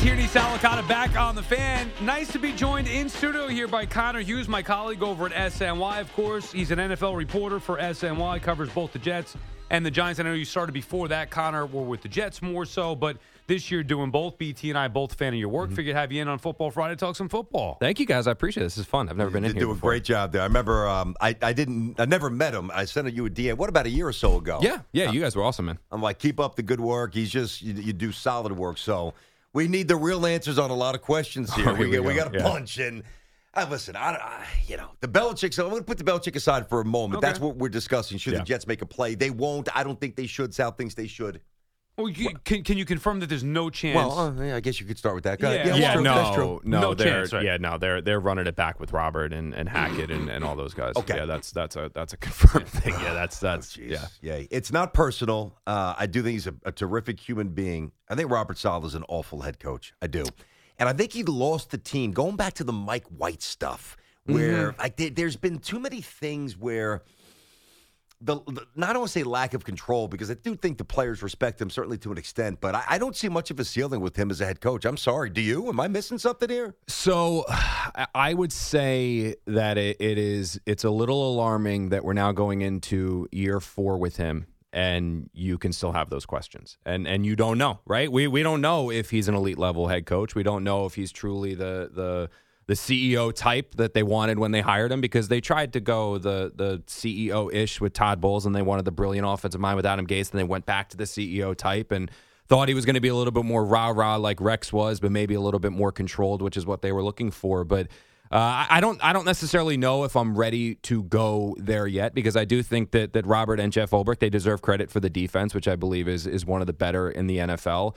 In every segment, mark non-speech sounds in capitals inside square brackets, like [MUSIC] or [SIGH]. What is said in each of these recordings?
Tierney Sal Licata back on the fan. Nice to be joined in studio here by Connor Hughes, my colleague over at SNY. Of course, he's an NFL reporter for SNY, covers both the Jets and the Giants. I know you started before that, Connor, were with the Jets more so, but this year doing both. BT and I both a fan of your work. Figured have you in on Football Friday, talk some football. Thank you guys. I appreciate it. This is fun. I've never been in You here do a before. great job there. I remember um, I, I didn't I never met him. I sent you a DM. What about a year or so ago? Yeah, yeah. You guys were awesome, man. I'm like, keep up the good work. He's just you, you do solid work. So we need the real answers on a lot of questions [LAUGHS] here. Oh, here we, we got- we got a Yeah. punch and. I listen. I, I, you know, the Belichick. So I'm going to put the Belichick aside for a moment. Okay. That's what we're discussing. Should Yeah. the Jets make a play? They won't. I don't think they should. Sal thinks they should. Well, you, can, can you confirm that there's no chance? Well, uh, yeah, I guess you could start with that. Go ahead. Yeah, that's yeah, true. no, That's true. no, No they're chance, right? yeah, no, they're they're running it back with Robert and, and Hackett and, and all those guys. Okay. yeah, that's that's a that's a [LAUGHS] confirmed thing. Yeah, that's that's Jeez. yeah. Yeah. It's not personal. Uh, I do think he's a, a terrific human being. I think Robert Saleh is an awful head coach. I do. And I think he lost the team. Going back to the Mike White stuff, where like there, there's been too many things where the, the not don't say lack of control because I do think the players respect him certainly to an extent, but I, I don't see much of a ceiling with him as a head coach. I'm sorry. Do you? Am I missing something here? So [SIGHS] I- I would say that it, it is it's a little alarming that we're now going into year four with him and you can still have those questions. And and you don't know, right? We we don't know if he's an elite level head coach. We don't know if he's truly the the the CEO type that they wanted when they hired him because they tried to go the the CEO ish with Todd Bowles and they wanted the brilliant offensive mind with Adam Gase and they went back to the CEO type and thought he was going to be a little bit more rah rah like Rex was, but maybe a little bit more controlled, which is what they were looking for. But uh, I don't I don't necessarily know if I'm ready to go there yet because I do think that that Robert and Jeff Ulbrich they deserve credit for the defense, which I believe is is one of the better in the NFL.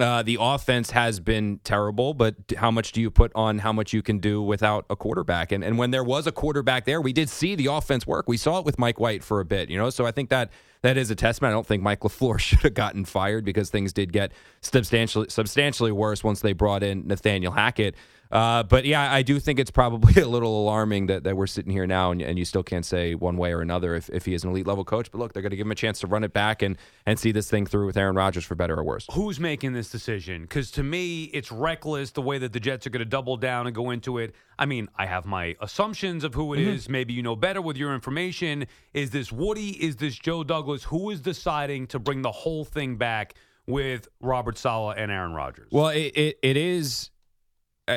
Uh, the offense has been terrible, but how much do you put on how much you can do without a quarterback? And and when there was a quarterback there, we did see the offense work. We saw it with Mike White for a bit, you know. So I think that that is a testament. I don't think Mike LaFleur [LAUGHS] should have gotten fired because things did get substantially substantially worse once they brought in Nathaniel Hackett. Uh, but yeah, I do think it's probably [LAUGHS] a little alarming that, that we're sitting here now and, and you still can't say one way or another if, if he is an elite level coach. But look, they're going to give him a chance to run it back and, and see this thing through with Aaron Rodgers for better or worse. Who's making this decision? Because to me, it's reckless the way that the Jets are going to double down and go into it. I mean, I have my assumptions of who it is. Maybe you know better with your information. Is this Woody? Is this Joe Douglas? Who is deciding to bring the whole thing back with Robert Saleh and Aaron Rodgers? Well, it, it, it is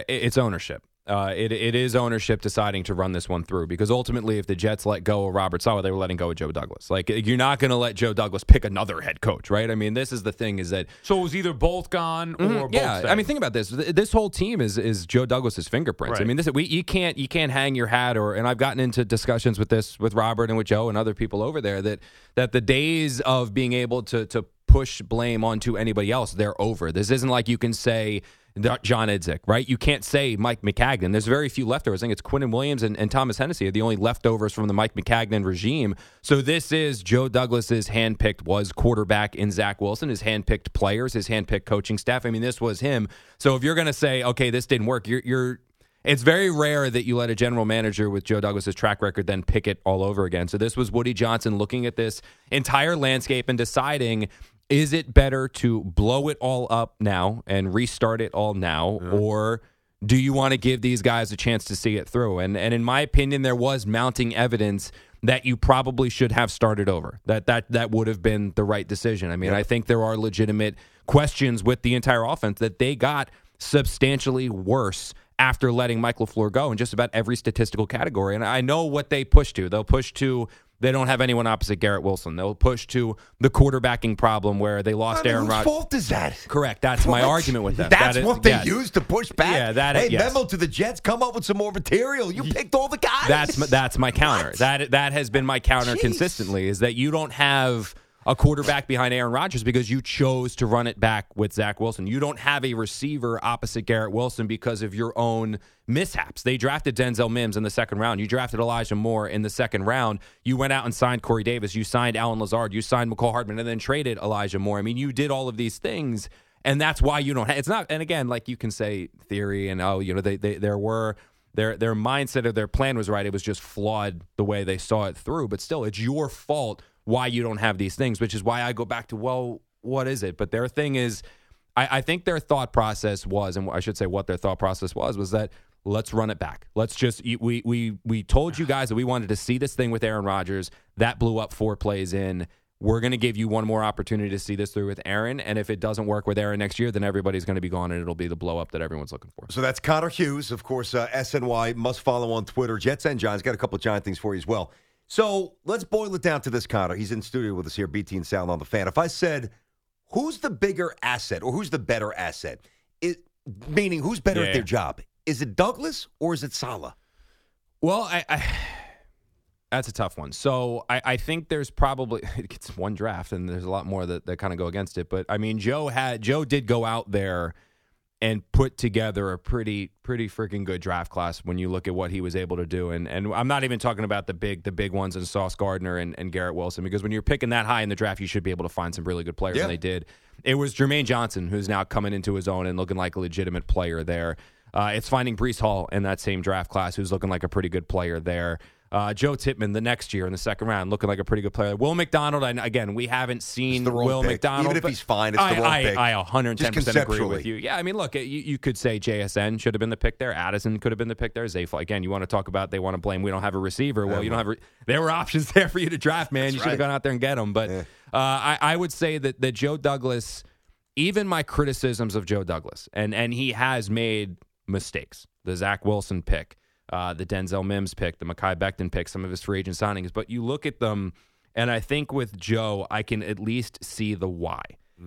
it's ownership. Uh, it it is ownership deciding to run this one through because ultimately, if the Jets let go of Robert Saleh, they were letting go of Joe Douglas. Like you're not going to let Joe Douglas pick another head coach, right? I mean, this is the thing: is that So it was either both gone or Mm-hmm. yeah. I mean, think about this. This whole team is is Joe Douglas's fingerprints. I mean, this we you can't you can't hang your hat or. And I've gotten into discussions with this with Robert and with Joe and other people over there that that the days of being able to to push blame onto anybody else they're over. This isn't like you can say. John Idzik, right? You can't say Mike Maccagnan. There's very few leftovers. I think it's Quinn Williams and, and Thomas Hennessy are the only leftovers from the Mike Maccagnan regime. So this is Joe Douglas's handpicked was quarterback in Zach Wilson, his handpicked players, his handpicked coaching staff. I mean, this was him. So if you're going to say, okay, this didn't work, you're, you're it's very rare that you let a general manager with Joe Douglas's track record then pick it all over again. So this was Woody Johnson looking at this entire landscape and deciding is it better to blow it all up now and restart it all now or do you want to give these guys a chance to see it through? And and in my opinion there was mounting evidence that you probably should have started over. That that that would have been the right decision. I mean, I think there are legitimate questions with the entire offense that they got substantially worse after letting Mike LaFleur go in just about every statistical category. And I know what they push to. They'll push to they don't have anyone opposite Garrett Wilson. They'll push to the quarterbacking problem where they lost I mean, Aaron Rodgers. fault is that? Correct. That's my argument with that. That's That is- what they yes. use to push back. Yeah, that- Hey, yes. memo to the Jets: come up with some more material. You picked all the guys. That's my- that's my counter. What? That that has been my counter Jeez. consistently is that you don't have a quarterback behind Aaron Rodgers because you chose to run it back with Zach Wilson. You don't have a receiver opposite Garrett Wilson because of your own mishaps. They drafted Denzel Mims in the second round. You drafted Elijah Moore in the second round. You went out and signed Corey Davis. You signed Allen Lazard. You signed Mecole Hardman and then traded Elijah Moore. I mean, you did all of these things. And that's why you don't have it's not and again, like you can say theory and oh, you know, they, they there were their their mindset or their plan was right. It was just flawed the way they saw it through. But still, it's your fault why you don't have these things, which is why I go back to well, what is it? But their thing is, I, I think their thought process was, and I should say what their thought process was, was that let's run it back. Let's just we we we told you guys that we wanted to see this thing with Aaron Rodgers. That blew up four plays in. We're going to give you one more opportunity to see this through with Aaron, and if it doesn't work with Aaron next year, then everybody's going to be gone, and it'll be the blow up that everyone's looking for. So that's Connor Hughes, of course. Uh, SNY must follow on Twitter. Jets and Giants got a couple of Giant things for you as well. So let's boil it down to this, Connor. He's in studio with us here, BT and Sal on the fan. If I said, who's the bigger asset or who's the better asset? It, meaning, who's better Yeah. at their job? Is it Douglas or is it Saleh? Well, I, I [SIGHS] that's a tough one. So I, I think there's probably [LAUGHS] it's one draft, and there's a lot more that, that kind of go against it. But I mean, Joe had Joe did go out there and put together a pretty pretty freaking good draft class when you look at what he was able to do. And and I'm not even talking about the big the big ones in Sauce Gardner and, and Garrett Wilson because when you're picking that high in the draft, you should be able to find some really good players, Yeah. and they did. It was Jermaine Johnson who's now coming into his own and looking like a legitimate player there. Uh, it's finding Breece Hall in that same draft class who's looking like a pretty good player there. Uh, Joe Tippmann the next year in the second round, looking like a pretty good player. Will McDonald, and again, we haven't seen the Will pick. McDonald. Even if he's fine, it's the I, wrong I, pick. I 110 Just percent agree with you. Yeah, I mean, look, you, you could say JSN should have been the pick there. Addison could have been the pick there. Zayfly, again, you want to talk about they want to blame we don't have a receiver. Well, you don't have. Re- there were options [LAUGHS] there for you to draft, man. you should have right. gone out there and get them. But uh, I, I would say that that Joe Douglas, even my criticisms of Joe Douglas, and and he has made mistakes. The Zach Wilson pick, uh, the Denzel Mims pick, the Mekhi Becton pick, some of his free agent signings. But you look at them, and I think with Joe, I can at least see the why.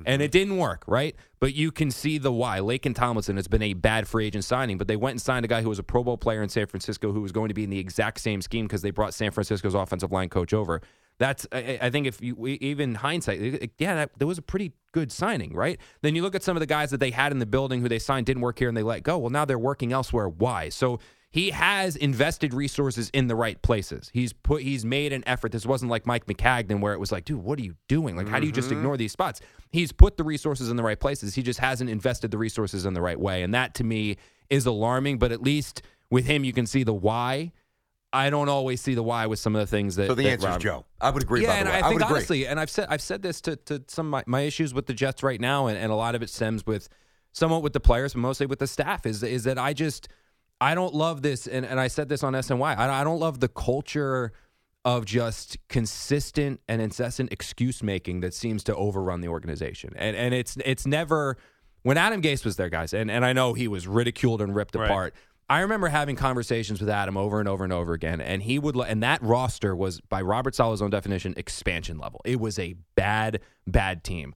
And it didn't work, right? But you can see the why. Laken Tomlinson has been a bad free agent signing, but they went and signed a guy who was a Pro Bowl player in San Francisco who was going to be in the exact same scheme because they brought San Francisco's offensive line coach over. That's, I, I think, if you even hindsight, yeah, that, that was a pretty good signing, right? Then you look at some of the guys that they had in the building who they signed didn't work here and they let go. Well, now they're working elsewhere. Why? So he has invested resources in the right places. He's put he's made an effort. This wasn't like Mike Maccagnan where it was like, dude, what are you doing? Like, how do you just mm-hmm. ignore these spots? He's put the resources in the right places. He just hasn't invested the resources in the right way. And that to me is alarming, but at least with him you can see the why. I don't always see the why with some of the things that So the answer is Joe. I would agree. yeah, and way. I think would agree. honestly, and I've said I've said this to, to some of my, my issues with the Jets right now, and, and a lot of it stems with somewhat with the players, but mostly with the staff. Is is that I just I don't love this, and, and I said this on SNY. I, I don't love the culture of just consistent and incessant excuse making that seems to overrun the organization, and and it's it's never when Adam Gase was there, guys, and and I know he was ridiculed and ripped Right. apart. I remember having conversations with Adam over and over and over again, and he would, and that roster was, by Robert Saleh's own definition, expansion level. It was a bad, bad team.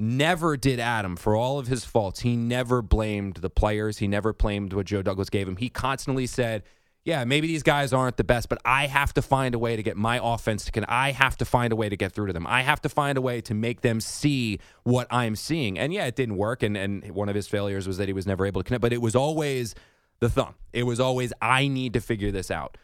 Never did Adam, for all of his faults, he never blamed the players. He never blamed what Joe Douglas gave him. He constantly said, yeah, maybe these guys aren't the best, but I have to find a way to get my offense to. Can I have to find a way to get through to them? I have to find a way to make them see what I'm seeing. And yeah, it didn't work. And and one of his failures was that he was never able to connect. But it was always the thumb. It was always I need to figure this out.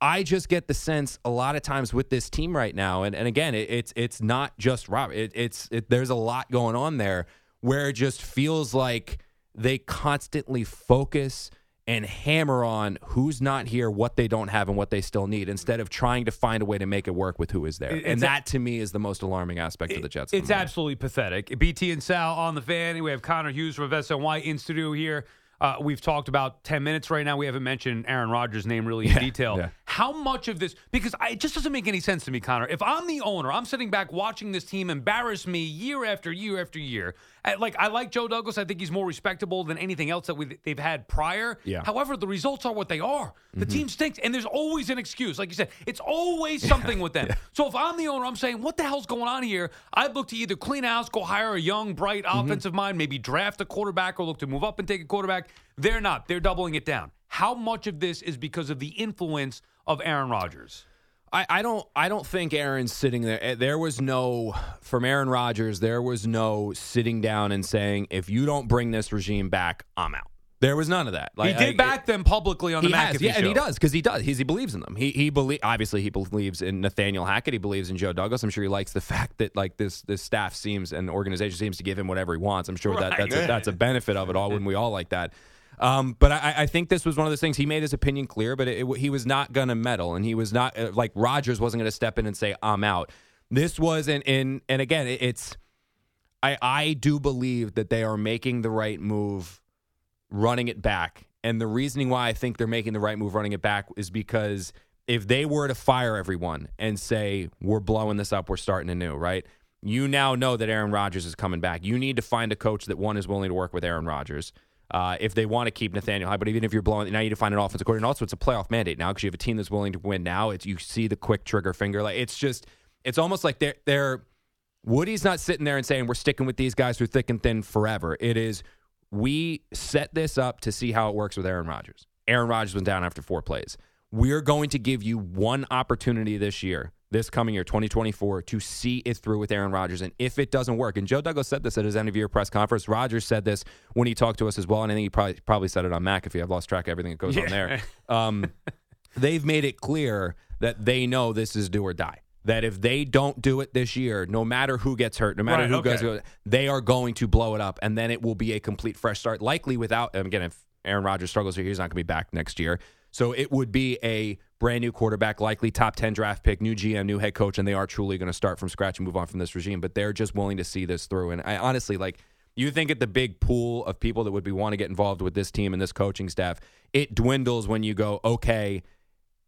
I just get the sense a lot of times with this team right now, and, and again, it, it's it's not just Rob. It, it's it, there's a lot going on there where it just feels like they constantly focus and hammer on who's not here, what they don't have, and what they still need, instead of trying to find a way to make it work with who is there. And that to me is the most alarming aspect of the Jets. the It's absolutely pathetic. BT and Sal on the fan. We have Connor Hughes from SNY in studio here. Uh, we've talked about 10 minutes right now. We haven't mentioned Aaron Rodgers' name really in detail. yeah. How much of this, because I, it just doesn't make any sense to me, Connor. If I'm the owner, I'm sitting back watching this team embarrass me year after year after year. Like I like Joe Douglas. I think he's more respectable than anything else that we, they've had prior. Yeah. However, the results are what they are. The Mm-hmm. team stinks, and there's always an excuse. Like you said, it's always something with them. So if I'm the owner, I'm saying, what the hell's going on here? I'd look to either clean house, go hire a young, bright Mm-hmm. offensive mind, maybe draft a quarterback, or look to move up and take a quarterback. They're not. They're doubling it down. How much of this is because of the influence of Aaron Rodgers? I, I don't I don't think Aaron's sitting there. eh, There was no from Aaron Rodgers. There was no sitting down and saying, if you don't bring this regime back, I'm out. There was none of that. he did I- back them publicly on the he McAfee has, yeah, show. and he does because he does. He's, he believes in them. He he believe obviously he believes in Nathaniel Hackett. He believes in Joe Douglas. I'm sure he likes the [LAUGHS] fact that like this this staff seems and organization seems to give him whatever he wants. I'm sure that that's a, that's a benefit of it all. Wouldn't we all like that? Um, but I, I think this was one of those things. He made his opinion clear, but it, it, he was not going to meddle, and he was not uh, like Rodgers wasn't going to step in and say I'm out. This was in in and again it, it's. I I do believe that they are making the right move, running it back. And the reasoning why I think they're making the right move running it back is because if they were to fire everyone and say we're blowing this up, we're starting anew, right? You now know that Aaron Rodgers is coming back. You need to find a coach that one is willing to work with Aaron Rodgers. Uh, if they want to keep Nathaniel High, but even if you're blowing, now you need to find an offensive coordinator. And also, it's a playoff mandate now because you have a team that's willing to win. Now it's you see the quick trigger finger. Like it's just, it's almost like they're they're Woody's not sitting there and saying we're sticking with these guys through thick and thin forever. It is we set this up to see how it works with Aaron Rodgers. Aaron Rodgers went down after four plays. We're going to give you one opportunity this year, this coming year, 2024, to see it through with Aaron Rodgers. And if it doesn't work, and Joe Douglas said this at his end of year press conference, Rodgers said this when he talked to us as well, and I think he probably probably said it on McAfee. I've lost track of everything that goes on there. [LAUGHS] Um, they've made it clear that they know this is do or die. That if they don't do it this year, no matter who gets hurt, no matter Right, who okay. goes, they are going to blow it up, and then it will be a complete fresh start. Likely without, again, if Aaron Rodgers struggles here, he's not going to be back next year. So it would be a brand new quarterback, likely top 10 draft pick, new GM, new head coach, and they are truly going to start from scratch and move on from this regime. But they're just willing to see this through. And I honestly, like, you think at the big pool of people that would be want to get involved with this team and this coaching staff, it dwindles when you go, okay,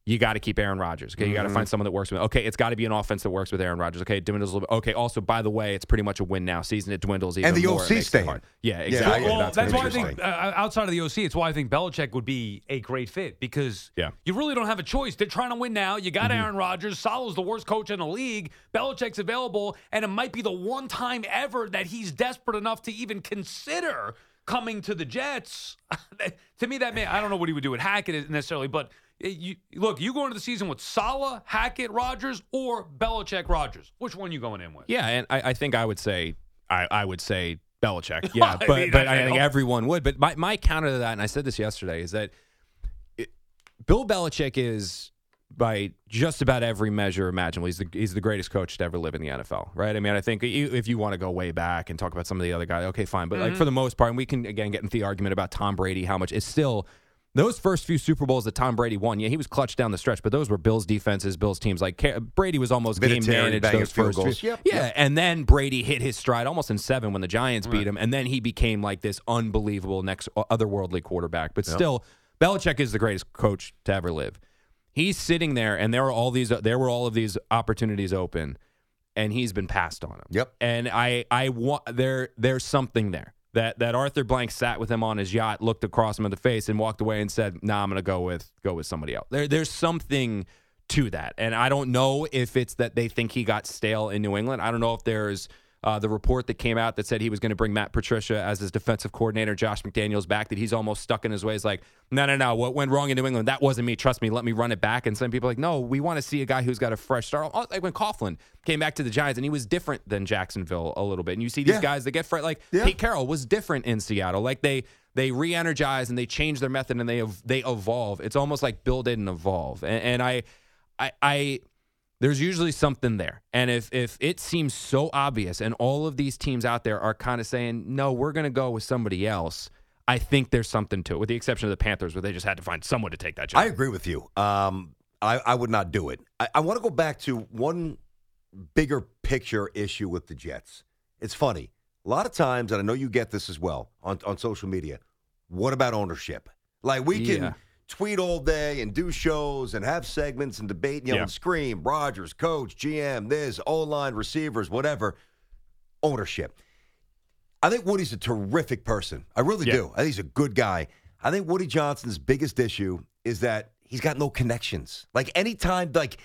you got to keep Aaron Rodgers. Okay, you got to mm-hmm. find someone that works with. Okay, it's got to be an offense that works with Aaron Rodgers. Okay, it dwindles a little bit. Okay, also by the way, it's pretty much a win now season. It dwindles even And the more. OC It staying. Yeah, Yeah, exactly. I- well, that's that's, why I think uh, uh, outside of the OC, it's why I think Belichick would be a great fit because Yeah. you really don't have a choice. They're trying to win now. You got mm-hmm. Aaron Rodgers. Saleh's the worst coach in the league. Belichick's available, and it might be the one time ever that he's desperate enough to even consider coming to the Jets. [LAUGHS] to me, that may I don't know what he would do with Hackett necessarily, but. Uh, You, look, you go into the season with Saleh, Hackett, Rodgers, or Belichick, Rodgers. Which one you going in with? Yeah, and I, I think I would say I, I would say Belichick. [LAUGHS] Yeah, I but mean, but I- I, I think everyone would. But my, my counter to that, and I said this yesterday, is that it, Bill Belichick is by just about every measure imaginable. He's the he's the greatest coach to ever live in the NFL, right? I mean, I think if you want to go way back and talk about some of the other guys, okay, fine. But Mm-hmm. like for the most part, and we can again get into the argument about Tom Brady, how much it's still. Those first few Super Bowls that Tom Brady won, yeah, he was clutch down the stretch, but those were Bills defenses, Bills teams. Like Brady was almost game managed those first goals. few- Yep, yeah, yep. and then Brady hit his stride almost in seven when the Giants beat him, and then he became like this unbelievable next uh, otherworldly quarterback. But still, Belichick is the greatest coach to ever live. He's sitting there, and there were all these there were all of these opportunities open, and he's been passed on him. Yep. And I I want there there's something there. That, that Arthur Blank sat with him on his yacht, looked across him in the face, and walked away and said, "Nah, I'm going to go with go with somebody else." There, there's something to that. And I don't know if it's that they think he got stale in New England. I don't know if there's uh, the report that came out that said he was going to bring Matt Patricia as his defensive coordinator, Josh McDaniels back, that he's almost stuck in his ways. Like, no, no, no. What went wrong in New England? That wasn't me. Trust me. Let me run it back. And some people are like, no, we want to see a guy who's got a fresh start. Oh, Like when Coughlin came back to the Giants and he was different than Jacksonville a little bit. And you see these Yeah. guys that get fresh. Like Yeah. Pete Carroll was different in Seattle. Like they they re-energize and they change their method and they they evolve. It's almost like Bill didn't evolve. And, and I I I there's usually something there. And if if it seems so obvious and all of these teams out there are kind of saying, "No, we're going to go with somebody else." I think there's something to it, with the exception of the Panthers, where they just had to find someone to take that job. I agree with you. Um, I, I would not do it. I, I want to go back to one bigger picture issue with the Jets. It's funny. A lot of times, and I know you get this as well on, on social media. What about ownership? Like we can Yeah. Tweet all day and do shows and have segments and debate, you know, Yeah. and scream, Rodgers, coach, GM, this, O line, receivers, whatever. Ownership. I think Woody's a terrific person. I really Yeah. do. I think he's a good guy. I think Woody Johnson's biggest issue is that he's got no connections. Like anytime, like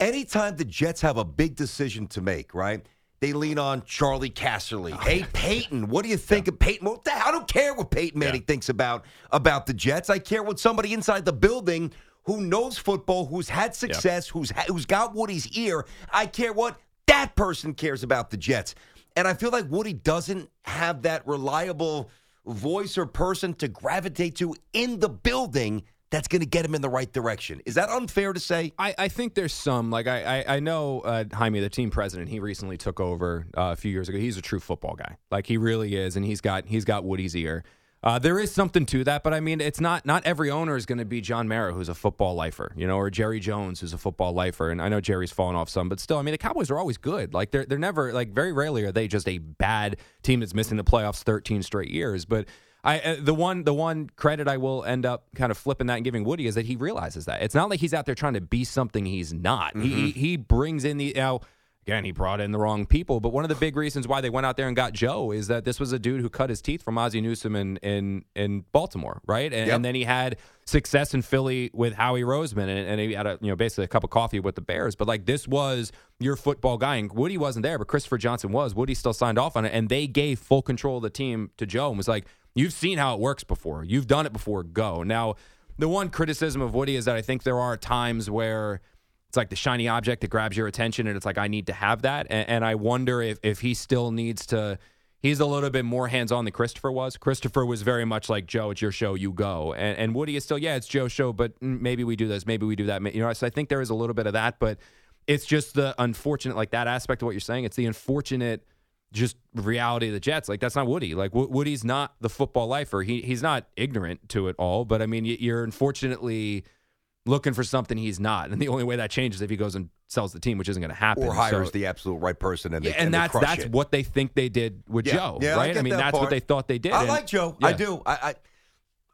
anytime the Jets have a big decision to make, right? They lean on Charley Casserly. Oh, hey, Peyton, what do you think of Peyton? The? I don't care what Peyton Manning thinks about about the Jets. I care what somebody inside the building who knows football, who's had success, who's ha- who's got Woody's ear. I care what that person cares about the Jets. And I feel like Woody doesn't have that reliable voice or person to gravitate to in the building that's going to get him in the right direction. Is that unfair to say? I, I think there's some like I I, I know uh, Hymie, the team president. He recently took over uh, a few years ago. He's a true football guy. Like he really is, and he's got he's got Woody's ear. Uh, there is something to that, but I mean, it's not not every owner is going to be John Mara, who's a football lifer, you know, or Jerry Jones, who's a football lifer. And I know Jerry's fallen off some, but still, I mean, the Cowboys are always good. Like they're they're never like very rarely are they just a bad team that's missing the playoffs 13 straight years. But I uh, the one the one credit I will end up kind of flipping that and giving Woody is that he realizes that it's not like he's out there trying to be something he's not. He he brings in the you know, Again, he brought in the wrong people, but one of the big reasons why they went out there and got Joe is that this was a dude who cut his teeth from Ozzie Newsome in in, in Baltimore, right? And, Yep. and then he had success in Philly with Howie Roseman, and, and he had a you know basically a cup of coffee with the Bears. But like this was your football guy, and Woody wasn't there, but Christopher Johnson was. Woody still signed off on it, and they gave full control of the team to Joe and was like, "You've seen how it works before. You've done it before. Go now." The one criticism of Woody is that I think there are times where it's like the shiny object that grabs your attention and it's like i need to have that and, and i wonder if, if he still needs to he's a little bit more hands-on than christopher was christopher was very much like joe it's your show you go and, and woody is still yeah it's joe's show but maybe we do this maybe we do that you know so i think there is a little bit of that but it's just the unfortunate like that aspect of what you're saying it's the unfortunate just reality of the Jets. Like that's not Woody. Like Wo- Woody's not the football lifer. He he's not ignorant to it all. But I mean, you're unfortunately looking for something he's not, and the only way that changes is if he goes and sells the team, which isn't going to happen. or hires So- the absolute right person, and, they, yeah, and they that's that's it. what they think they did with Yeah. Joe, Yeah, I right? get mean, that that's part. what they thought they did. I and- like Joe. I do. I, I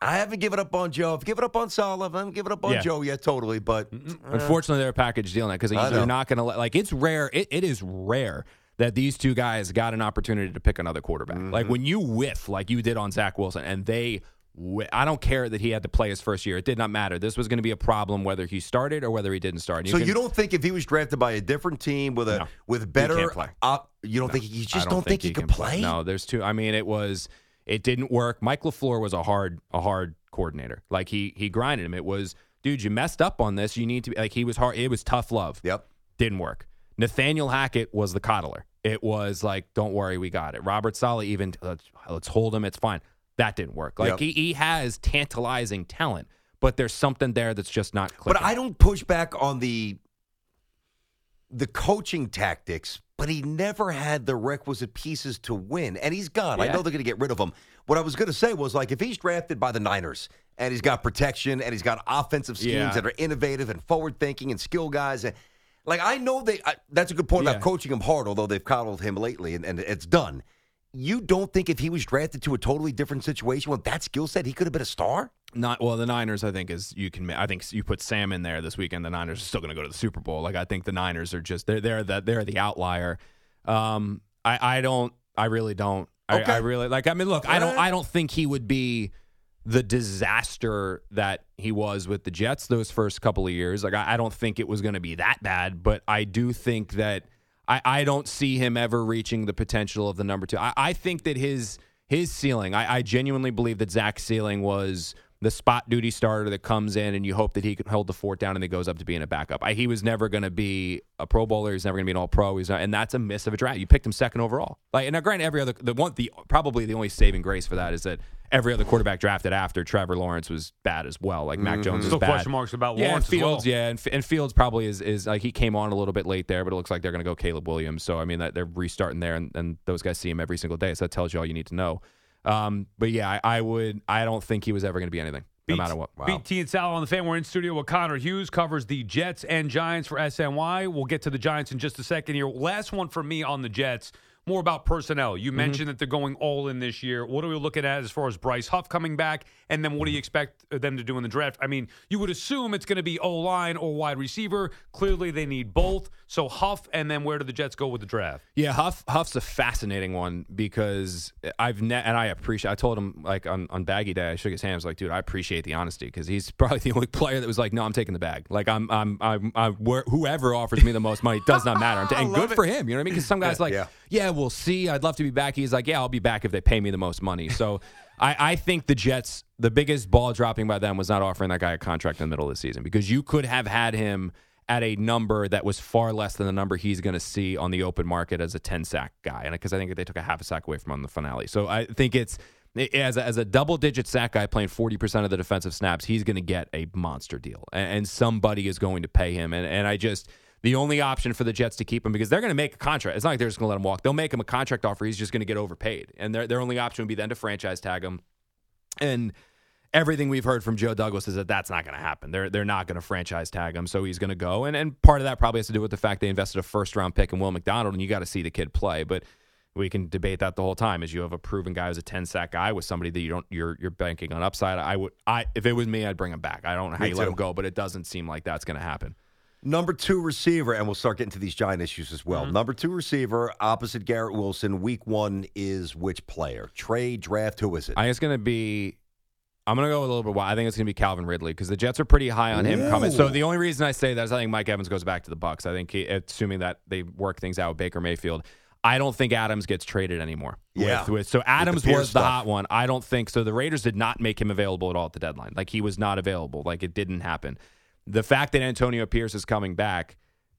I haven't given up on Joe. I've given up on Saleh. I haven't given up on. Joe yet, totally. But Unfortunately, they're a package deal now because I they're not going to let. Like it's rare. It, it is rare that these two guys got an opportunity to pick another quarterback. Mm-hmm. Like when you whiff, like you did on Zach Wilson, and they. whi- I don't care that he had to play his first year. It did not matter. This was going to be a problem whether he started or whether he didn't start. so can- you don't think if he was drafted by a different team with a No. with better, play. op- you don't think you just I don't, think, he, can could play? No, there's two. I mean, it was it didn't work. Mike LaFleur was a hard a hard coordinator. Like he he grinded him. It was dude, you messed up on this. You need to be like he was hard. It was tough love. Yep. Didn't work. Nathaniel Hackett was the coddler. It was like, don't worry, we got it. Robert Saleh even let's, let's hold him. It's fine. That didn't work. Like Yep. he, he has tantalizing talent, but there's something there that's just not clicking. But I don't push back on the the coaching tactics, but he never had the requisite pieces to win. And he's gone. I know they're going to get rid of him. What I was going to say was like if he's drafted by the Niners and he's got protection and he's got offensive schemes Yeah. that are innovative and forward thinking and skill guys and like I know they I, that's a good point Yeah. about coaching him hard although they've coddled him lately and, and it's done. You don't think if he was drafted to a totally different situation with that skill set he could have been a star? Not well. The Niners, I think, is you can. I think you put Sam in there this weekend. The Niners are still going to go to the Super Bowl. Like I think the Niners are just they're they're the they're the outlier. Um, I I don't. I really don't. I, I really like. I mean, look, I don't. I don't think he would be the disaster that he was with the Jets those first couple of years. Like I, I don't think it was going to be that bad, but I do think that I, I don't see him ever reaching the potential of the number two. I, I think that his his ceiling, I, I genuinely believe that Zach's ceiling was the spot duty starter that comes in and you hope that he can hold the fort down and then goes up to being a backup. I, he was never going to be a Pro Bowler. He's never going to be an All Pro. He's not, and that's a miss of a draft. You picked him second overall. Like, and now, granted, every other the one the probably the only saving grace for that is that every other quarterback drafted after Trevor Lawrence was bad as well. Like Mac Jones was Still bad. question marks about yeah, Lawrence and Fields. as well. Yeah, and, and Fields probably is is like he came on a little bit late there, but it looks like they're going to go Caleb Williams. So I mean that they're restarting there, and, and those guys see him every single day. So that tells you all you need to know. Um, but yeah, I, I would. I don't think he was ever going to be anything, no matter what. Beat T and Sal on the fan. We're in studio with Connor Hughes, covers the Jets and Giants for SNY. We'll get to the Giants in just a second here. Last one for me on the Jets, more about personnel. You mm-hmm. mentioned that they're going all in this year. What are we looking at as far as Bryce Huff coming back? And then what do you expect them to do in the draft? I mean, you would assume it's going to be O line or wide receiver. Clearly, they need both. So Huff, and then where do the Jets go with the draft? Yeah, Huff Huff's a fascinating one because I've ne- and I appreciate. I told him like on, on Baggy Day, I shook his hand. I was like, dude, I appreciate the honesty because he's [LAUGHS] probably the only player that was like, no, I'm taking the bag. Like I'm I'm I'm, I'm where, whoever offers me the most money does not matter. [LAUGHS] And good for him. You know what I mean? Because some guys like, Yeah. yeah. We'll see. I'd love to be back. He's like, yeah, I'll be back if they pay me the most money. So [LAUGHS] I, I think the Jets, the biggest ball dropping by them was not offering that guy a contract in the middle of the season because you could have had him at a number that was far less than the number he's going to see on the open market as a 10 sack guy. And because I think they took a half a sack away from him on the finale. So I think it's as a, as a double digit sack guy playing 40% of the defensive snaps, he's going to get a monster deal. And, and somebody is going to pay him. And, and I just, the only option for the Jets to keep him because they're going to make a contract. It's not like they're just going to let him walk. They'll make him a contract offer. He's just going to get overpaid. And their, their only option would be then to franchise tag him And everything we've heard from Joe Douglas is that that's not going to happen. They're they're not going to franchise tag him, so he's going to go. And and part of that probably has to do with the fact they invested a first round pick in Will McDonald, and you got to see the kid play. But we can debate that the whole time. As you have a proven guy who's a ten sack guy with somebody that you don't you're you're banking on upside. I would I if it was me, I'd bring him back. I don't know how Me you let him go, but it doesn't seem like that's going to happen. Number two receiver, and we'll start getting to these giant issues as well. Mm-hmm. Number two receiver, opposite Garrett Wilson. Week one is which player? Trade, draft, who is it? I think it's going to be. I'm going to go a little bit wild. I think it's going to be Calvin Ridley because the Jets are pretty high on him coming. So the only reason I say that is I think Mike Evans goes back to the Bucks. I think he, assuming that they work things out with Baker Mayfield. I don't think Adams gets traded anymore. Yeah. With, with, so Adams was the stuff. hot one. I don't think so. The Raiders did not make him available at all at the deadline. Like he was not available. Like it didn't happen. The fact that Antonio Pierce is coming back,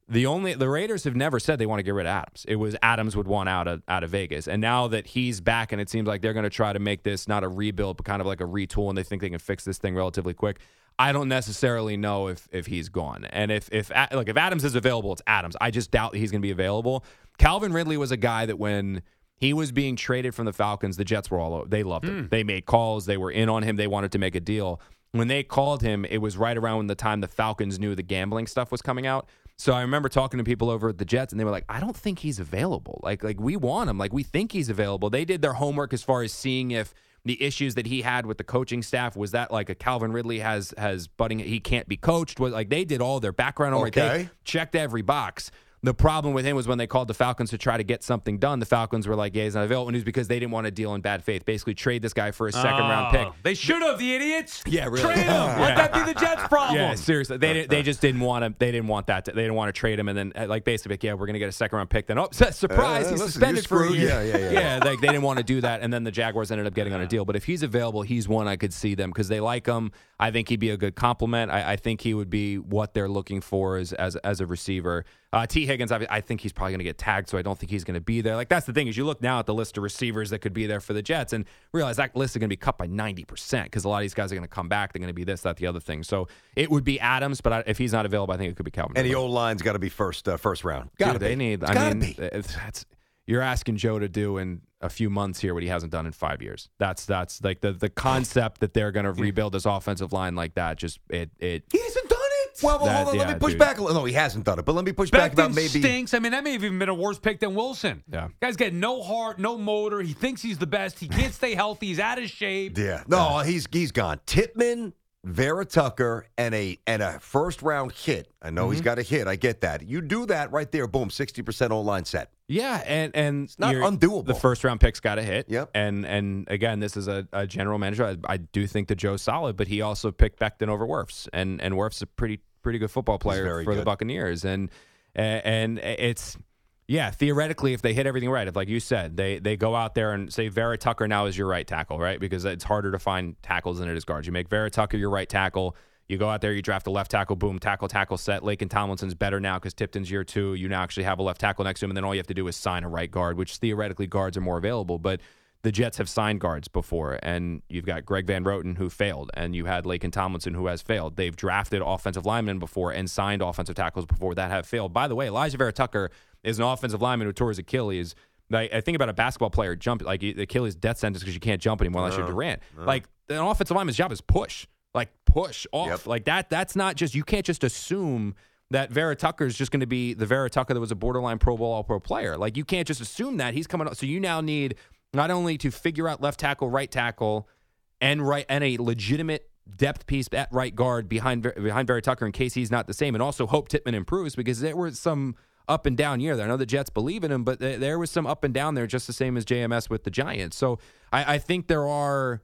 the only the Raiders have never said they want to get rid of Adams. It was Adams would want out of out of Vegas, and now that he's back, and it seems like they're going to try to make this not a rebuild, but kind of like a retool, and they think they can fix this thing relatively quick. I don't necessarily know if if he's gone, and if if like if Adams is available, it's Adams. I just doubt that he's going to be available. Calvin Ridley was a guy that when he was being traded from the Falcons, the Jets were all over. They loved him. Hmm. They made calls. They were in on him. They wanted to make a deal. When they called him, it was right around the time the Falcons knew the gambling stuff was coming out. So I remember talking to people over at the Jets, and they were like, "I don't think he's available. Like, like we want him. Like we think he's available." They did their homework as far as seeing if the issues that he had with the coaching staff was that like a Calvin Ridley has has budding he can't be coached. Was like they did all their background homework. They Okay. checked every box. The problem with him was when they called the Falcons to try to get something done. The Falcons were like, "Yeah, he's not available," and it was because they didn't want to deal in bad faith. Basically, trade this guy for a second round pick. Oh, They should have the idiots. [LAUGHS] Yeah, really. Trade him. [LAUGHS] Let that be the Jets' problem. Yeah, seriously, they didn't, they just didn't want to. They didn't want that. To, they didn't want to trade him, and then uh, like basically, like, yeah, we're gonna get a second round pick. Then oh, su- [LAUGHS] surprise, Uh, he's listen, suspended for a screwed. year. Yeah, yeah, yeah. like they didn't want to do that, and then the Jaguars ended up getting on a deal. But if he's available, he's one I could see them because they like him. I think he'd be a good compliment. I, I think he would be what they're looking for as as, as a receiver. Uh, Tee Higgins, I, I think he's probably going to get tagged, so I don't think he's going to be there. Like that's the thing is you look now at the list of receivers that could be there for the Jets and realize that list is going to be cut by ninety percent because a lot of these guys are going to come back. They're going to be this, that, the other thing. So it would be Adams, but I, if he's not available, I think it could be Calvin. and the old line's got to be first uh, first round. Got to they be. need. It's I mean, be. that's you're asking Joe to do in a few months here what he hasn't done in five years. That's that's like the the concept that they're going to rebuild this offensive line like that. Just it it. He hasn't done it. Well, well That- hold on, let me push dude. back a little. No, he hasn't done it, but let me push back about maybe. stinks. I mean, that may have even been a worse pick than Wilson. Yeah. Guy's got no heart, no motor. He thinks he's the best. He can't stay healthy. He's out of shape. Yeah, no, he's he's gone. Tippmann, Vera Tucker, and a and a first round hit. I know Mm-hmm. he's got a hit. I get that. You do that right there. Boom, sixty percent O line set. Yeah, and and not you're- undoable. The first round picks got a hit. Yep. And and again, this is a, a general manager. I, I do think that Joe's solid, but he also picked Becton over Wirfs, and and Wirfs a pretty pretty good football player for the. Buccaneers, and and it's. Yeah, theoretically, if they hit everything right, if like you said, they they go out there and say Vera Tucker now is your right tackle, right? Because it's harder to find tackles than it is guards. You make Vera Tucker your right tackle. You go out there, you draft a left tackle, boom, tackle, tackle set. Laken Tomlinson's better now because Tippmann's year two. You now actually have a left tackle next to him, and then all you have to do is sign a right guard, which theoretically guards are more available. But the Jets have signed guards before, and you've got Greg Van Roten who failed, and you had Laken Tomlinson who has failed. They've drafted offensive linemen before and signed offensive tackles before that have failed. By the way, Alijah Vera Tucker is an offensive lineman who tore his Achilles. Like, I think about a basketball player jump like Achilles death sentence because you can't jump anymore unless you're Durant. Like an offensive lineman's job is push, push off, Yep. like that. That's not just you can't just assume that Vera Tucker is just going to be the Vera Tucker that was a borderline Pro Bowl All Pro player. Like you can't just assume that he's coming up. So you now need not only to figure out left tackle, right tackle, and right and a legitimate depth piece at right guard behind behind Vera Tucker in case he's not the same, and also hope Tippmann improves because there was some up and down year there. I know the Jets believe in him, but there was some up and down there, just the same as JMS with the Giants. So I, I think there are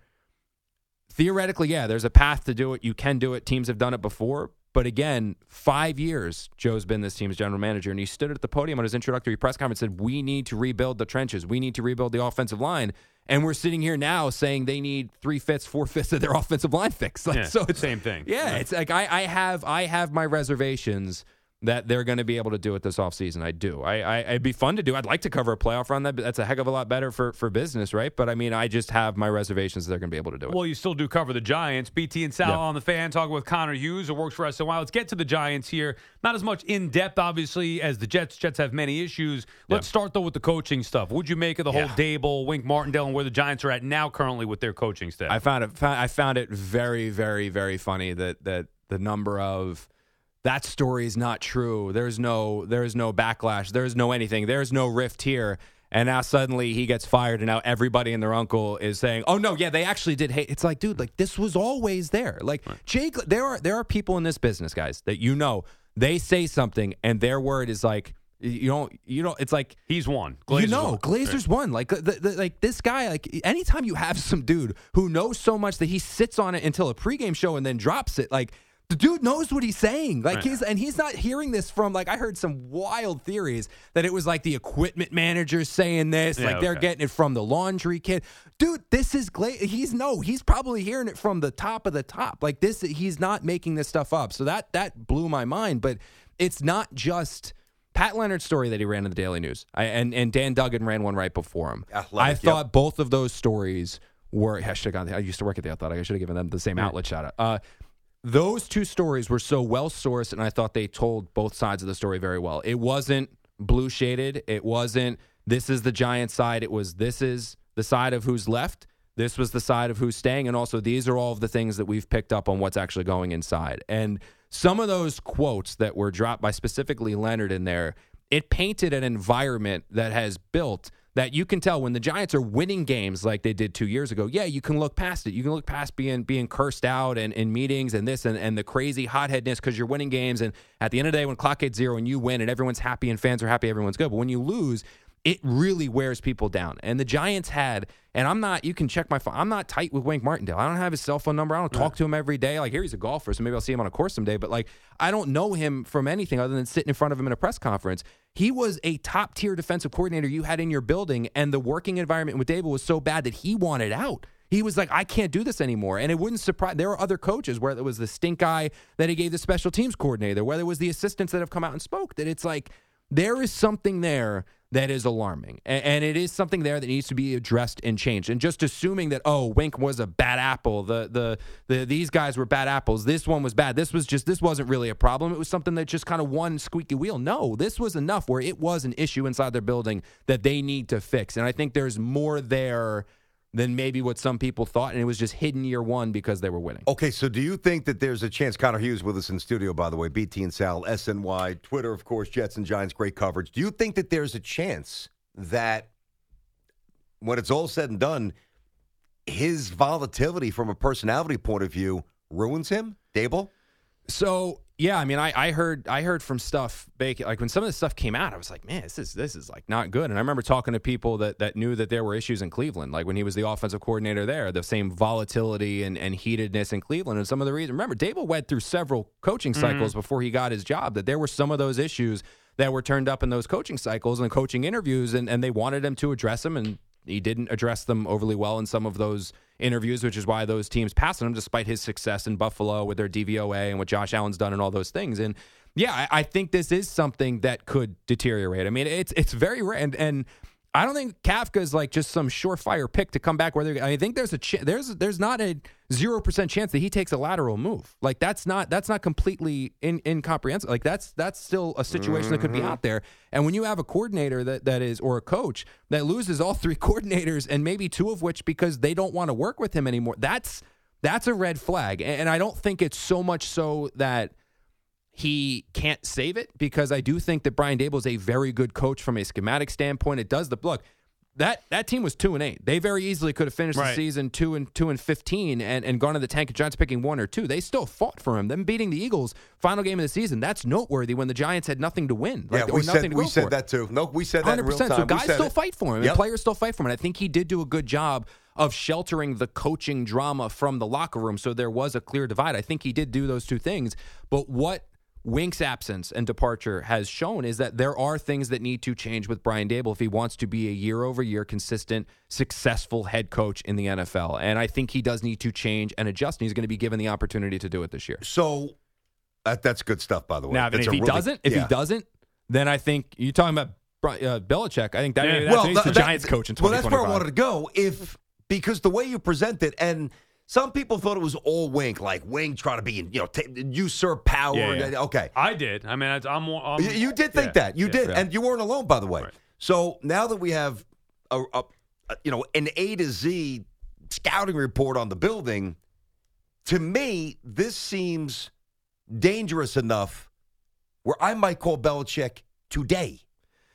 theoretically, yeah, there's a path to do it. You can do it. Teams have done it before. But again, five years Joe's been this team's general manager, and he stood at the podium on his introductory press conference and said, We need to rebuild the trenches. We need to rebuild the offensive line. And we're sitting here now saying they need three fifths, four fifths of their [LAUGHS] offensive line fixed. Like, Yeah, so it's same thing. Yeah, it's like I, I have I have my reservations that they're going to be able to do it this offseason. I do. I, I it'd be fun to do. I'd like to cover a playoff run. That that's a heck of a lot better for for business, right? But I mean, I just have my reservations that they're going to be able to do it. Well, you still do cover the Giants. BT and Sal Yeah. on the fan talking with Connor Hughes, who works for SNY. Let's get to the Giants here. Not as much in depth, obviously, as the Jets. Jets have many issues. Let's start though with the coaching stuff. What'd you make of the Yeah. whole Daboll, Wink Martindale, and where the Giants are at now currently with their coaching staff? I found it. I found it very, very, very funny that that the number of that story is not true. There's no there's no backlash. There's no anything. There's no rift here. And now suddenly he gets fired, and now everybody and their uncle is saying, "Oh no, yeah, they actually did hate." It's like, dude, like this was always there. Like Jake, there are there are people in this business, guys, that you know they say something, and their word is like you don't you know it's like He's one. you Glazer's know, one. Glazer's one. Like the, the, like this guy. Like anytime you have [LAUGHS] some dude who knows so much that he sits on it until a pregame show and then drops it, like the dude knows what he's saying. Like Right. he's and he's not hearing this from like I heard some wild theories that it was like the equipment managers saying this, Yeah, like they're okay. getting it from the laundry kid. Dude, this is Gla- he's no, he's probably hearing it from the top of the top. Like this, he's not making this stuff up. So that that blew my mind. But it's not just. Pat Leonard's story that he ran in the Daily News, I, and and Dan Duggan ran one right before him. Athletic, I yep. thought both of those stories were. I should gone. I used to work at the Athletic. I should have given them the same outlet shout out. Uh, those two stories were so well sourced, and I thought they told both sides of the story very well. It wasn't blue shaded. It wasn't this is the giant side. It was this is the side of who's left. This was the side of who's staying, and also these are all of the things that we've picked up on what's actually going inside. And some of those quotes that were dropped by specifically Leonard in there, it painted an environment that has built that you can tell when the Giants are winning games like they did two years ago. Yeah, you can look past it. You can look past being being cursed out and in meetings and this and, and the crazy hotheadness because you're winning games. And at the end of the day, when clock hits zero and you win and everyone's happy and fans are happy, everyone's good. But when you lose, it really wears people down. And the Giants had, and I'm not, you can check my phone. I'm not tight with Wink Martindale. I don't have his cell phone number. I don't talk to him every day. Like, here he's a golfer, so maybe I'll see him on a course someday. But like, I don't know him from anything other than sitting in front of him in a press conference. He was a top tier defensive coordinator you had in your building, and the working environment with Daboll was so bad that he wanted out. He was like, I can't do this anymore. And it wouldn't surprise. There were other coaches, whether it was the stink eye that he gave the special teams coordinator, whether it was the assistants that have come out and spoke, that it's like, there is something there that is alarming. A- And, it is something there that needs to be addressed and changed. And just assuming that, oh, Wink was a bad apple, the, the, the these guys were bad apples, this one was bad, this was just, this wasn't really a problem. It was something that just kind of one squeaky wheel. No, this was enough where it was an issue inside their building that they need to fix. And I think there's more there than maybe what some people thought. And it was just hidden year one because they were winning. Okay, so do you think that there's a chance? Connor Hughes with us in studio, by the way. BT and Sal, SNY, Twitter, of course, Jets and Giants, great coverage. Do you think that there's a chance that when it's all said and done, his volatility from a personality point of view ruins him, Daboll? So yeah, I mean, I, I heard I heard from stuff Bacon like when some of this stuff came out, I was like, man, this is this is like not good. And I remember talking to people that that knew that there were issues in Cleveland, like when he was the offensive coordinator there, the same volatility and, and heatedness in Cleveland, and some of the reasons. Remember, Daboll went through several coaching mm-hmm. cycles before he got his job. That there were some of those issues that were turned up in those coaching cycles and coaching interviews, and and they wanted him to address them, and he didn't address them overly well in some of those interviews, which is why those teams passed on him despite his success in Buffalo with their DVOA and what Josh Allen's done and all those things. And yeah, I, I think this is something that could deteriorate. I mean, it's it's very rare, and, and I don't think Kafka is like just some surefire pick to come back. Whether I think there's a ch- there's there's not a zero percent chance that he takes a lateral move. Like that's not that's not completely in, incomprehensible. Like that's that's still a situation that could be mm-hmm. out there. And when you have a coordinator that that is or a coach that loses all three [LAUGHS] coordinators and maybe two of which because they don't want to work with him anymore, that's that's a red flag. And I don't think it's so much so that he can't save it because I do think that Brian Daboll is a very good coach from a schematic standpoint. It does the look. That that team was two and eight. They very easily could have finished the season two and two and fifteen and, and gone to the tank. Of Giants picking one or two. They still fought for him. Them beating the Eagles final game of the season. That's noteworthy when the Giants had nothing to win. Like, yeah, or we nothing said to we said that too. No, we said that in Hundred real percent. time. So guys still it. fight for him, Yep. and players still fight for him. And I think he did do a good job of sheltering the coaching drama from the locker room, so there was a clear divide. I think he did do those two things. But what Wink's absence and departure has shown is that there are things that need to change with Brian Daboll if he wants to be a year over year consistent, successful head coach in the NFL. And I think he does need to change and adjust. And he's going to be given the opportunity to do it this year. So That, that's good stuff, by the way. Now, That's if a he really- doesn't, if yeah. he doesn't, then I think you're talking about Bri- uh, Belichick. I think that, Yeah. that's well, he's the that- Giants coach in Well, that's where I wanted to go. If because the way you present it, and some people thought it was all Wink, like Wink trying to be, you know, ta usurp power. Yeah, yeah. Okay, I did. I mean, I, I'm, I'm. you, did think yeah, that. You did, and you weren't alone, by the way. Right. So now that we have a, a, a you know an A to Z scouting report on the building, to me this seems dangerous enough where I might call Belichick today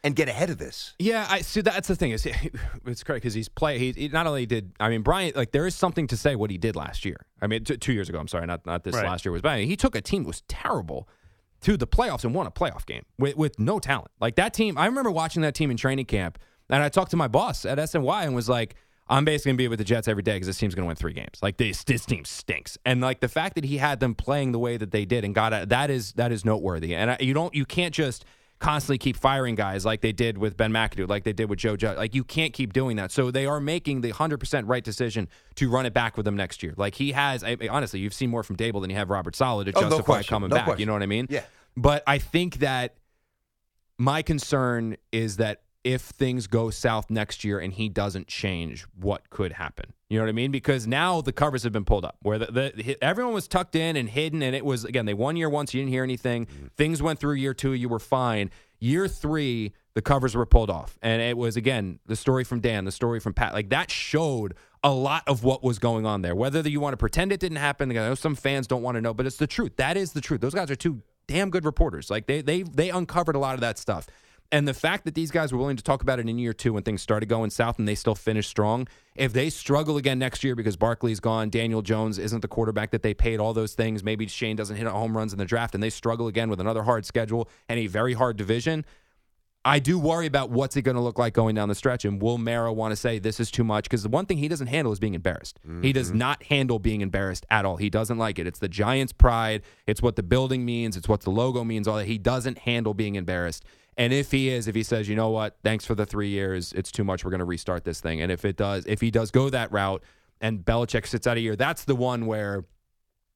and get ahead of this. Yeah, I see. That's the thing is, [LAUGHS] it's correct because he's play. He, he not only did. I mean, Bryant. Like there is something to say what he did last year. I mean, t- two years ago. I'm sorry, not not this Right. last year was bad. He took a team that was terrible to the playoffs and won a playoff game with, with no talent. Like that team. I remember watching that team in training camp, and I talked to my boss at SNY and was like. I'm basically gonna be with the Jets every day because this team's gonna win three games. Like this, this team stinks, and like the fact that he had them playing the way that they did and got it, that is that is noteworthy. And I, you don't, you can't just constantly keep firing guys like they did with Ben McAdoo, like they did with Joe Judge. Like you can't keep doing that. So they are making the hundred percent right decision to run it back with them next year. Like he has, I, honestly, you've seen more from Daboll than you have Robert Saleh to Oh, no justify question. coming No back. question. You know what I mean? Yeah. But I think that my concern is that if things go south next year and he doesn't change, what could happen? You know what I mean? Because now the covers have been pulled up, where the, the everyone was tucked in and hidden, and it was again they won year once, you didn't hear anything. Mm-hmm. Things went through year two, you were fine. Year three, the covers were pulled off, and it was again the story from Dan, the story from Pat. Like that showed a lot of what was going on there. Whether you want to pretend it didn't happen, I know some fans don't want to know, but it's the truth. That is the truth. Those guys are two damn good reporters. Like they they they uncovered a lot of that stuff. And the fact that these guys were willing to talk about it in year two when things started going south and they still finished strong, if they struggle again next year because Barkley's gone, Daniel Jones isn't the quarterback that they paid, all those things, maybe Schoen doesn't hit home runs in the draft, and they struggle again with another hard schedule and a very hard division, I do worry about what's it going to look like going down the stretch. And will Mara want to say this is too much? Because the one thing he doesn't handle is being embarrassed. He does mm-hmm. not handle being embarrassed at all. He doesn't like it. It's the Giants' pride. It's what the building means. It's what the logo means. All that. He doesn't handle being embarrassed. And if he is, if he says, you know what, thanks for the three years, it's too much. We're going to restart this thing. And if it does, if he does go that route, and Belichick sits out a year, that's the one where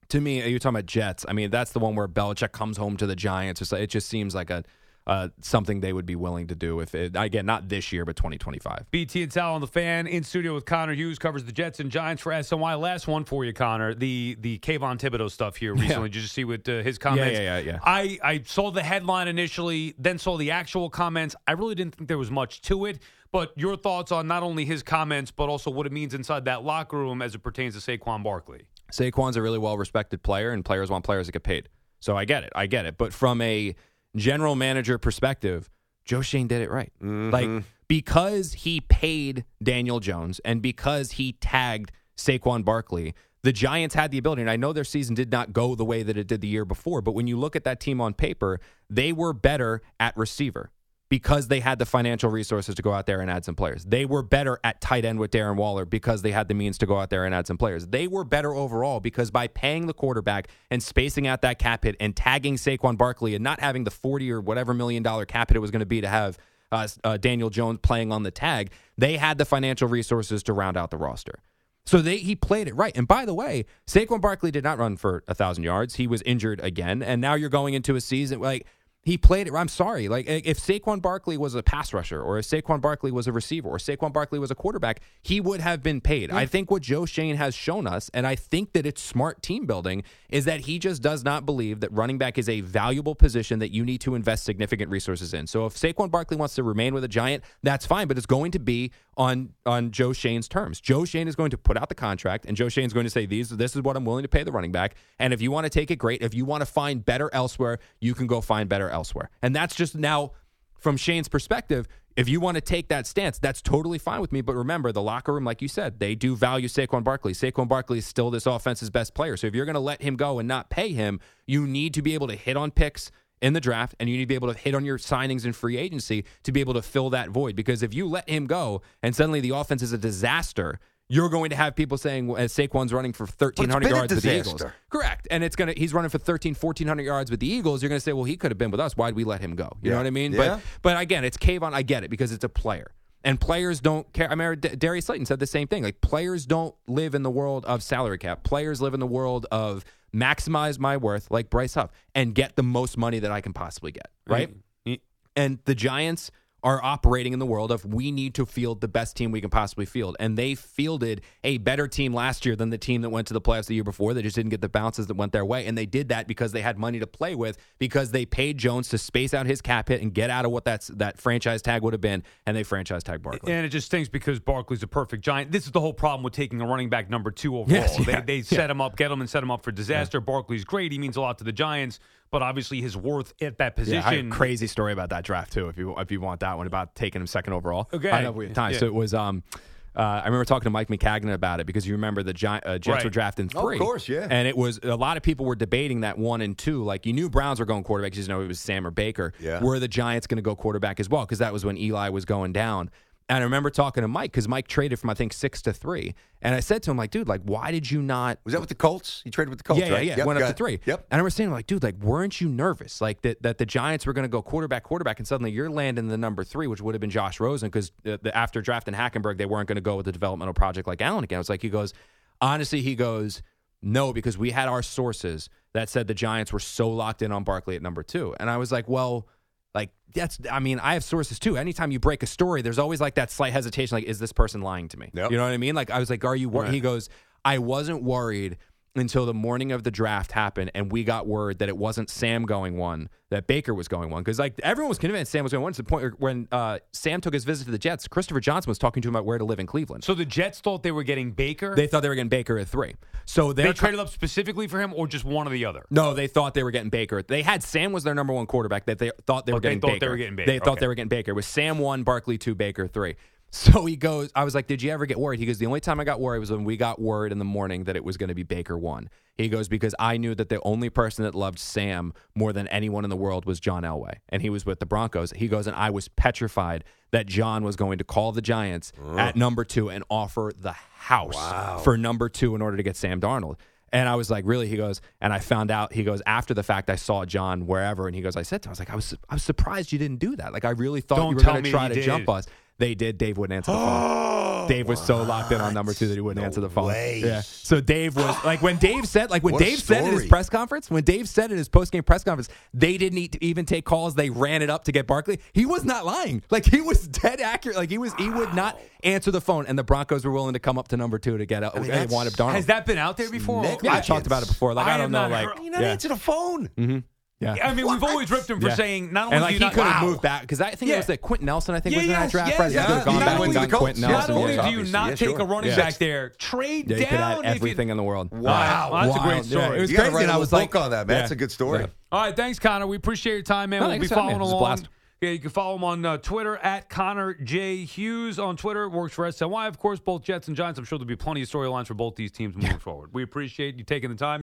to me, you're talking about Jets. I mean, that's the one where Belichick comes home to the Giants. It's like- It just seems like a uh, something they would be willing to do if it again not this year but 2025. BT and Sal on the fan in studio with Connor Hughes covers the Jets and Giants for SNY. Last one for you, Connor. The the Kayvon Thibodeaux stuff here [LAUGHS] recently. Did you see what uh, his comments? yeah, yeah, yeah. I I saw the headline initially, then saw the actual comments. I really didn't think there was much to it. But your thoughts on not only his comments, but also what it means inside that locker room as it pertains to Saquon Barkley. Saquon's a really well respected player, and players want players that get paid. So I get it. I get it. But from a general manager perspective, Joe Schoen did it right. Like, mm-hmm. because he paid Daniel Jones and because he tagged Saquon Barkley, the Giants had the ability. And I know their season did not go the way that it did the year before, but when you look at that team on paper, they were better at receiver. Because they had the financial resources to go out there and add some players. They were better at tight end with Darren Waller because they had the means to go out there and add some players. They were better overall because by paying the quarterback and spacing out that cap hit and tagging Saquon Barkley and not having the 40 or whatever million dollar cap hit it was going to be to have uh, uh, Daniel Jones playing on the tag, they had the financial resources to round out the roster. So they he played it right. And by the way, Saquon Barkley did not run for a thousand yards. He was injured again, and now you're going into a season like he played it. I'm sorry, like if Saquon Barkley was a pass rusher, or if Saquon Barkley was a receiver, or Saquon Barkley was a quarterback, he would have been paid. I think what Joe Schoen has shown us, and I think that it's smart team building, is that he just does not believe that running back is a valuable position that you need to invest significant resources in. So if Saquon Barkley wants to remain with a Giant, that's fine, but it's going to be on on Joe Schoen's terms. Joe Schoen is going to put out the contract, and Joe Schoen's going to say these this is what I'm willing to pay the running back. And if you want to take it, great. If you want to find better elsewhere, you can go find better elsewhere. And that's just now from Schoen's perspective. If you want to take that stance, that's totally fine with me. But remember, the locker room, like you said, they do value Saquon Barkley. Saquon Barkley is still this offense's best player. So if you're going to let him go and not pay him, you need to be able to hit on picks in the draft and you need to be able to hit on your signings in free agency to be able to fill that void. Because if you let him go and suddenly the offense is a disaster, you're going to have people saying uh, Saquon's running for 1,300 yards with the Eagles. Correct. And it's going to, he's running for 13, 1,400 yards with the Eagles. You're going to say, well, he could have been with us. Why'd we let him go? You know what I mean? Yeah. But, but again, it's Kayvon. I get it because it's a player. And players don't care. I remember D- Darius Slayton said the same thing. Like players don't live in the world of salary cap. Players live in the world of maximize my worth like Bryce Huff and get the most money that I can possibly get, right? Right. And the Giants are operating in the world of we need to field the best team we can possibly field. And they fielded a better team last year than the team that went to the playoffs the year before. They just didn't get the bounces that went their way. And they did that because they had money to play with because they paid Jones to space out his cap hit and get out of what that's that franchise tag would have been. And they franchise tag Barkley. And it just stinks because Barkley's a perfect giant. This is the whole problem with taking a running back number two overall. Yes, yeah, they they set him up, get him, and set him up for disaster. Barkley's great. He means a lot to the Giants, but obviously his worth at that position. Yeah, I have a crazy story about that draft too. If you if you want that one about taking him second overall. Okay. I know we have time. Yeah. So it was. Um, uh, I remember talking to Mike Maccagnan about it because you remember the Gi- uh, Jets Right. were drafting Oh, of three. course, yeah. And it was a lot of people were debating that one and two. Like you knew Browns were going quarterback, you know it was Sam or Baker. Yeah. Were the Giants going to go quarterback as well? Because that was when Eli was going down. And I remember talking to Mike because Mike traded from I think six to three, and I said to him like, "Dude, like, why did you not Was that with the Colts? He traded with the Colts, yeah, right? yeah, yeah. Yep, Went up to three. Yep. And I was saying, like, dude, like, weren't you nervous? Like that, that the Giants were going to go quarterback, quarterback, and suddenly you're landing the number three, which would have been Josh Rosen, because uh, the, after drafting Hackenberg, they weren't going to go with the developmental project like Allen again. It's like he goes, honestly, he goes, no, because we had our sources that said the Giants were so locked in on Barkley at number two, and I was like, well. Like that's, I mean, I have sources too. Anytime you break a story, there's always like that slight hesitation. Like, is this person lying to me? Yep. You know what I mean? Like, I was like, are you? Wor-? He goes, I wasn't worried until the morning of the draft happened and we got word that it wasn't Sam going one, that Baker was going one. Because like everyone was convinced Sam was going one. To the point where when uh, Sam took his visit to the Jets, Christopher Johnson was talking to him about where to live in Cleveland. so the Jets thought they were getting Baker. they thought they were getting Baker at three. So they they traded up specifically for him, or just one or the other. no, they thought they were getting Baker. They had Sam was their number one quarterback. That they thought they Oh, were they getting thought Baker. they were getting Baker. They thought they were getting Baker. It was Sam one, Barkley two, Baker three. So he goes, I was like, Did you ever get worried? He goes, The only time I got worried was when we got word in the morning that it was going to be Baker one. He goes, Because I knew that the only person that loved Sam more than anyone in the world was John Elway. And he was with the Broncos. He goes, And I was petrified that John was going to call the Giants at number two and offer the house for number two in order to get Sam Darnold. And I was like, really? He goes, and I found out. He goes, after the fact, I saw John wherever, and he goes, I said to him, I was like, I was, I was surprised you didn't do that. Like, I really thought Don't you were going to try to did. jump us. They did. Dave wouldn't answer the phone. [GASPS] Dave was so locked in on number two that he wouldn't No answer the phone. way. Yeah. So Dave was like, when Dave said, like, when What a Dave said in his story. press conference, when Dave said in his post game press conference, they didn't need to even take calls. They ran it up to get Barkley. He was not lying. Like, he was dead accurate. Like, he was, he would not answer the phone, and the Broncos were willing to come up to number two to get a, mean, they that's- wanted Darnold. Has that been out there before? Nick- Yeah, I talked about it before. Like I I, don't have know, not like heard- You not yeah, answer the phone. Mm-hmm. Yeah. I mean, we've always ripped him for Yeah. saying not only and do like you he not, could have wow. moved back because I think Yeah. it was that Quenton Nelson. I think Yeah, was in that draft. yes, right? He yeah. could gone Not back only and to gotten the Quenton Colts. Not Nelson. only yeah. do you not yeah, take sure. a running Yeah. back there, trade Yeah, you could down have you- everything in the world. Wow, Yeah. that's a great story. Yeah, it was You gotta crazy. write and a I was little like, book on that, man. yeah. That's a good story. Yeah. All right, thanks, Connor. We appreciate your time, man. We'll be thanks for having following me. It was a along. Yeah, you can follow him on uh, Twitter at Connor J Hughes on Twitter. Works for SNY, of course. Both Jets and Giants. I'm sure there'll be plenty of storylines for both these teams moving forward. We appreciate you taking the time.